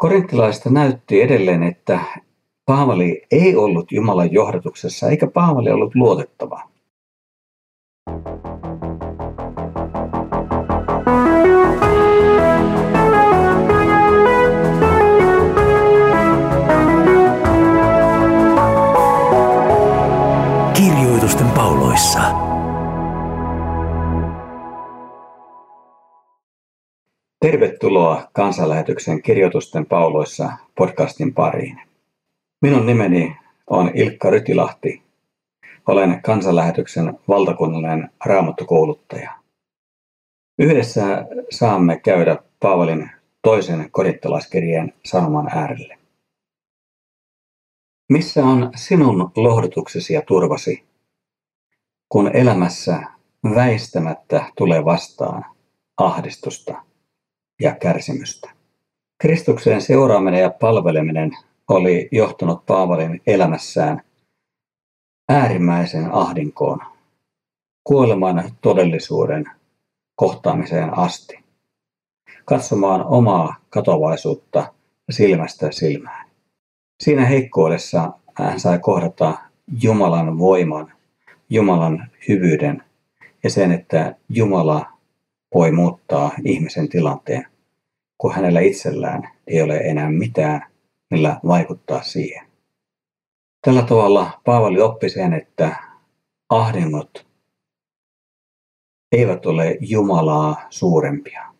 Korinttilaista näytti edelleen, että Paavali ei ollut Jumalan johdatuksessa eikä Paavali ollut luotettava. Tervetuloa kansanlähetyksen Kirjoitusten pauloissa podcastin pariin. Minun nimeni on Ilkka Rytilahti. Olen kansanlähetyksen valtakunnallinen raamattokouluttaja. Yhdessä saamme käydä Paavalin toisen korittalaiskirjeen sanoman äärelle. Missä on sinun lohdutuksesi ja turvasi, kun elämässä väistämättä tulee vastaan ahdistusta ja kärsimystä? Kristukseen seuraaminen ja palveleminen oli johtanut Paavalin elämässään äärimmäisen ahdinkoon, kuoleman todellisuuden kohtaamiseen asti, katsomaan omaa katovaisuutta silmästä silmään. Siinä heikkoudessa hän sai kohdata Jumalan voiman, Jumalan hyvyyden ja sen, että Jumala voi muuttaa ihmisen tilanteen, kun hänellä itsellään ei ole enää mitään millä vaikuttaa siihen. Tällä tavalla Paavali oppi sen, että ahdingot eivät ole Jumalaa suurempia.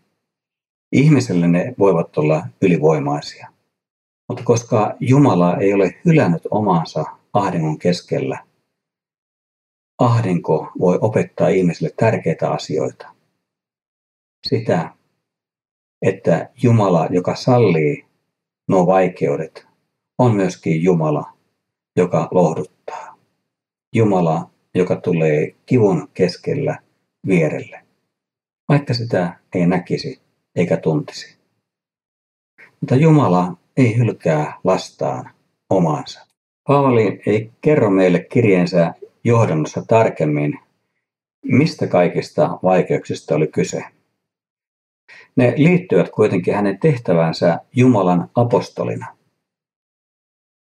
Ihmiselle ne voivat olla ylivoimaisia. Mutta koska Jumala ei ole hylännyt omaansa ahdingon keskellä, ahdinko voi opettaa ihmiselle tärkeitä asioita. Sitä, että Jumala, joka sallii nuo vaikeudet, on myöskin Jumala, joka lohduttaa. Jumala, joka tulee kivun keskellä vierelle, vaikka sitä ei näkisi eikä tuntisi. Mutta Jumala ei hylkää lastaan omaansa. Paavali ei kerro meille kirjeensä johdannossa tarkemmin, mistä kaikista vaikeuksista oli kyse. Ne liittyvät kuitenkin hänen tehtävänsä Jumalan apostolina.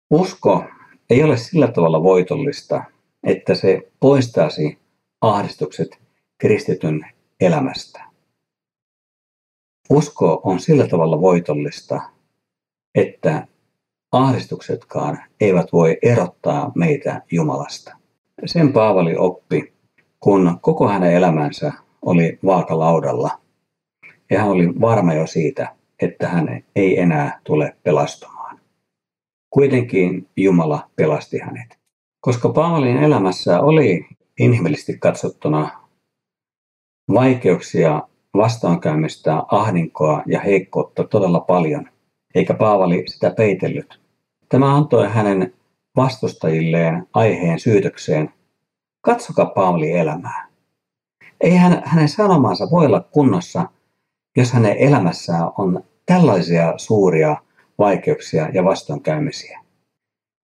Usko ei ole sillä tavalla voitollista, että se poistaisi ahdistukset kristityn elämästä. Usko on sillä tavalla voitollista, että ahdistuksetkaan eivät voi erottaa meitä Jumalasta. Sen Paavali oppi, kun koko hänen elämänsä oli vaakalaudalla – ja hän oli varma jo siitä, että hän ei enää tule pelastumaan. Kuitenkin Jumala pelasti hänet. Koska Paavalin elämässä oli inhimillisesti katsottuna vaikeuksia, vastaankäymistä, ahdinkoa ja heikkoutta todella paljon, eikä Paavali sitä peitellyt. Tämä antoi hänen vastustajilleen aiheen syytökseen. Katsokaa Paavali elämää. Ei hän, hänen sanomansa voi olla kunnossa, jos hänen elämässään on tällaisia suuria vaikeuksia ja vastoinkäymisiä.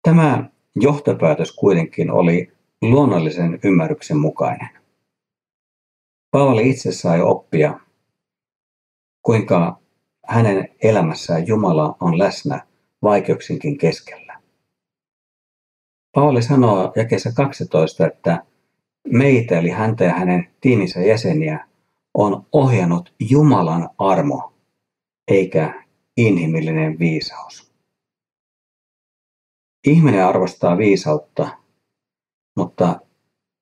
Tämä johtopäätös kuitenkin oli luonnollisen ymmärryksen mukainen. Paavali itse sai oppia, kuinka hänen elämässään Jumala on läsnä vaikeuksinkin keskellä. Paavali sanoo jakeessa 12, että meitä eli häntä ja hänen tiiminsä jäseniä on ohjannut Jumalan armo eikä inhimillinen viisaus. Ihminen arvostaa viisautta, mutta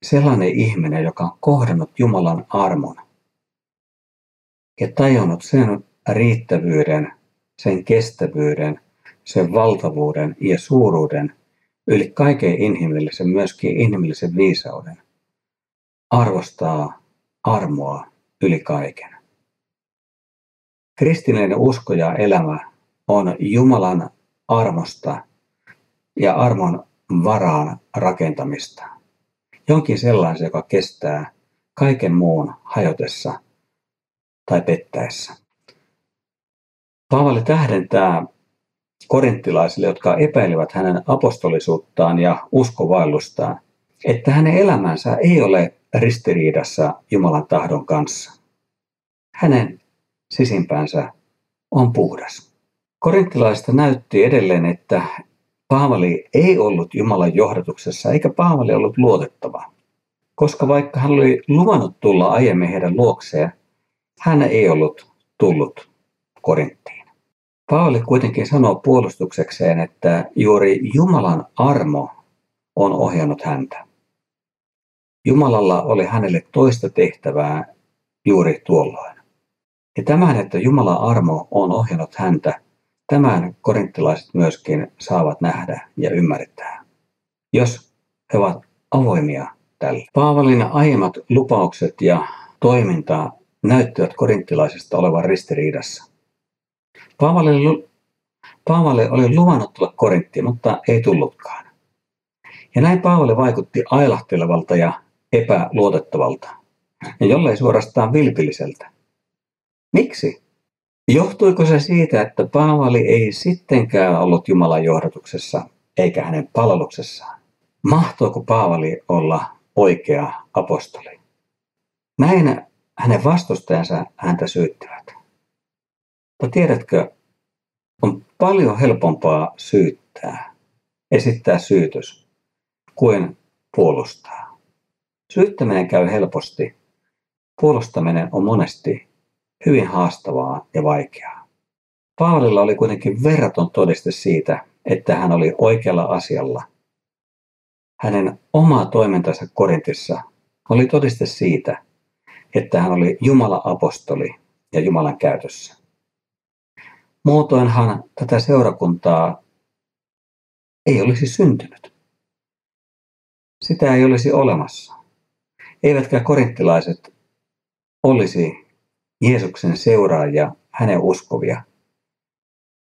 sellainen ihminen, joka on kohdannut Jumalan armon ja tajunnut sen riittävyyden, sen kestävyyden, sen valtavuuden ja suuruuden yli kaiken inhimillisen, myöskin inhimillisen viisauden, arvostaa armoa yli kaiken. Kristillinen usko ja elämä on Jumalan armosta ja armon varaan rakentamista. Jonkin sellaisen, joka kestää kaiken muun hajotessa tai pettäessä. Paavali tähdentää korinttilaisille, jotka epäilivät hänen apostolisuuttaan ja uskovaillustaan, että hänen elämänsä ei ole ristiriidassa Jumalan tahdon kanssa. Hänen sisimpäänsä on puhdas. Korinttilaista näytti edelleen, että Paavali ei ollut Jumalan johdatuksessa eikä Paavali ollut luotettava, koska vaikka hän oli luvannut tulla aiemmin heidän luokseen, hän ei ollut tullut Korinttiin. Paavali kuitenkin sanoo puolustuksekseen, että juuri Jumalan armo on ohjannut häntä. Jumalalla oli hänelle toista tehtävää juuri tuolloin. Ja tämän, että Jumalan armo on ohjannut häntä, tämän korinttilaiset myöskin saavat nähdä ja ymmärtää, jos he ovat avoimia tälle. Paavalin aiemmat lupaukset ja toiminta näyttivät korinttilaisista olevan ristiriidassa. Paavali oli luvannut tulla Korinttiin, mutta ei tullutkaan. Ja näin Paavali vaikutti ailahtelevalta ja epäluotettavalta, ja jollei suorastaan vilpilliseltä. Miksi? Johtuiko se siitä, että Paavali ei sittenkään ollut Jumalan johdatuksessa eikä hänen palveluksessaan? Mahtoiko Paavali olla oikea apostoli? Näin hänen vastustajansa häntä syyttivät. Mutta tiedätkö, on paljon helpompaa syyttää, esittää syytös, kuin puolustaa. Syyttäminen käy helposti. Puolustaminen on monesti hyvin haastavaa ja vaikeaa. Paavalilla oli kuitenkin verraton todiste siitä, että hän oli oikealla asialla. Hänen oma toimintansa Korintissa oli todiste siitä, että hän oli Jumalan apostoli ja Jumalan käytössä. Muutoinhan tätä seurakuntaa ei olisi syntynyt. Sitä ei olisi olemassa. Eivätkä korinttilaiset olisi Jeesuksen seuraajia, hänen uskovia,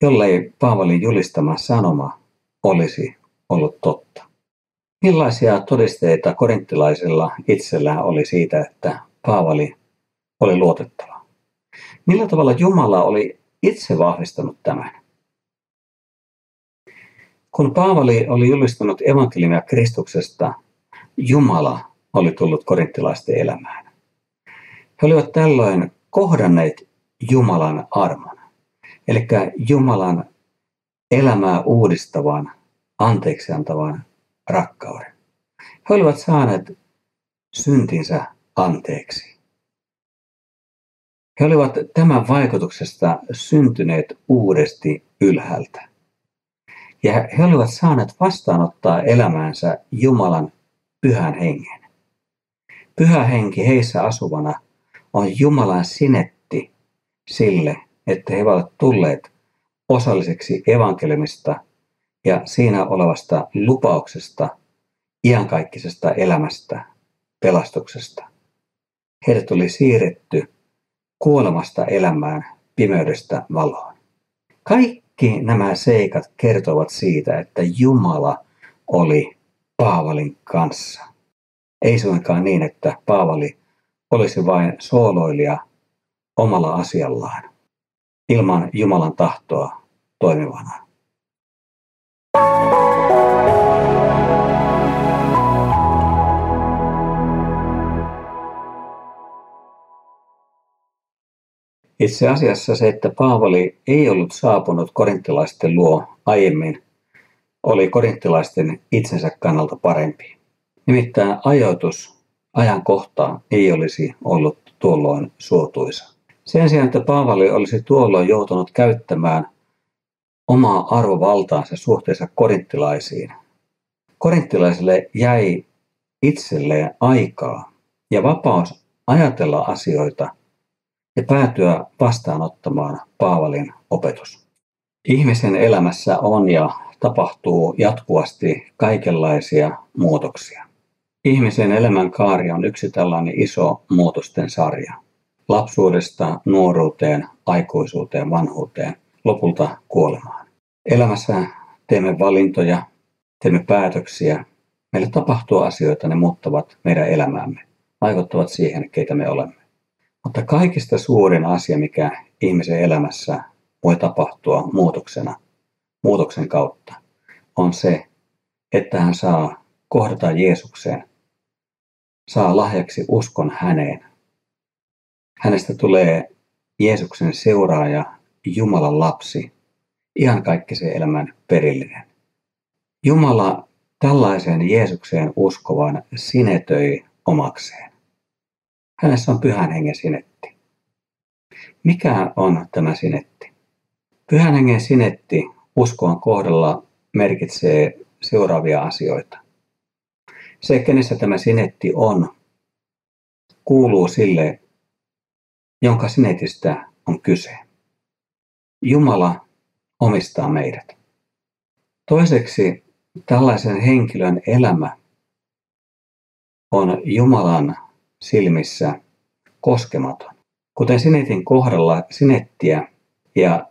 jollei Paavalin julistama sanoma olisi ollut totta. Millaisia todisteita korinttilaisilla itsellään oli siitä, että Paavali oli luotettava? Millä tavalla Jumala oli itse vahvistanut tämän? Kun Paavali oli julistanut evankeliumia Kristuksesta, Jumala oli tullut korinttilaisten elämään. He olivat tällöin kohdanneet Jumalan armon, eli Jumalan elämää uudistavan, anteeksi antavan rakkauden. He olivat saaneet syntinsä anteeksi. He olivat tämän vaikutuksesta syntyneet uudesti ylhäältä. Ja he olivat saaneet vastaanottaa elämäänsä Jumalan pyhän hengen. Pyhä henki heissä asuvana on Jumalan sinetti sille, että he ovat tulleet osalliseksi evankelimista ja siinä olevasta lupauksesta, iankaikkisesta elämästä, pelastuksesta. Heidät oli siirretty kuolemasta elämään, pimeydestä valoon. Kaikki nämä seikat kertovat siitä, että Jumala oli Paavalin kanssa. Ei suinkaan niin, että Paavali olisi vain sooloilija omalla asiallaan, ilman Jumalan tahtoa toimivana. Itse asiassa se, että Paavali ei ollut saapunut korinttilaisten luo aiemmin, oli korinttilaisten itsensä kannalta parempi. Nimittäin ajoitus ajankohtaa ei olisi ollut tuolloin suotuisa. Sen sijaan, että Paavali olisi tuolloin joutunut käyttämään omaa arvovaltaansa suhteessa korinttilaisiin, korinttilaisille jäi itselleen aikaa ja vapaus ajatella asioita ja päätyä vastaanottamaan Paavalin opetus. Ihmisen elämässä on ja tapahtuu jatkuvasti kaikenlaisia muutoksia. Ihmisen elämänkaari on yksi tällainen iso muutosten sarja. Lapsuudesta nuoruuteen, aikuisuuteen, vanhuuteen, lopulta kuolemaan. Elämässä teemme valintoja, teemme päätöksiä. Meille tapahtuu asioita, ne muuttavat meidän elämäämme, vaikuttavat siihen, keitä me olemme. Mutta kaikista suurin asia, mikä ihmisen elämässä voi tapahtua muutoksena, muutoksen kautta, on se, että hän saa kohdata Jeesukseen, saa lahjaksi uskon häneen. Hänestä tulee Jeesuksen seuraaja, Jumalan lapsi, ihan kaikki se elämän perillinen. Jumala tällaiseen Jeesukseen uskovan sinetöi omakseen. Hänessä on pyhän hengen sinetti. Mikä on tämä sinetti? Pyhän hengen sinetti uskoon kohdalla merkitsee seuraavia asioita. Se, kenessä tämä sinetti on, kuuluu sille, jonka sinetistä on kyse. Jumala omistaa meidät. Toiseksi tällaisen henkilön elämä on Jumalan silmissä koskematon. Kuten sinetin kohdalla sinettiä ja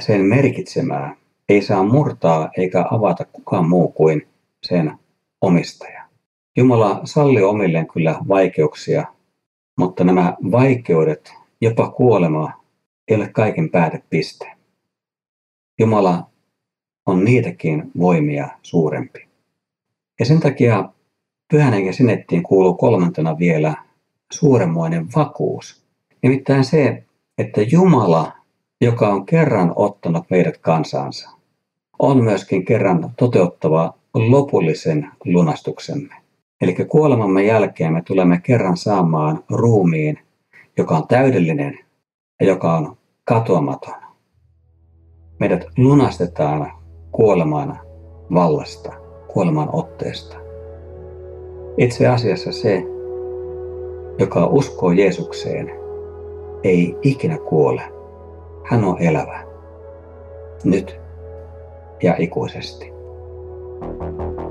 sen merkitsemää ei saa murtaa eikä avata kukaan muu kuin sen omistaja. Jumala sallii omilleen kyllä vaikeuksia, mutta nämä vaikeudet, jopa kuolema, ei ole kaiken päätepiste. Jumala on niitäkin voimia suurempi. Ja sen takia pyhän hengen sinettiin kuuluu kolmantena vielä suuremmoinen vakuus. Nimittäin se, että Jumala, joka on kerran ottanut meidät kansansa, on myöskin kerran toteuttava lopullisen lunastuksemme. Eli kuolemamme jälkeen me tulemme kerran saamaan ruumiin, joka on täydellinen ja joka on katoamaton. Meidät lunastetaan kuoleman vallasta, kuoleman otteesta. Itse asiassa se, joka uskoo Jeesukseen, ei ikinä kuole. Hän on elävä. Nyt ja ikuisesti. thank you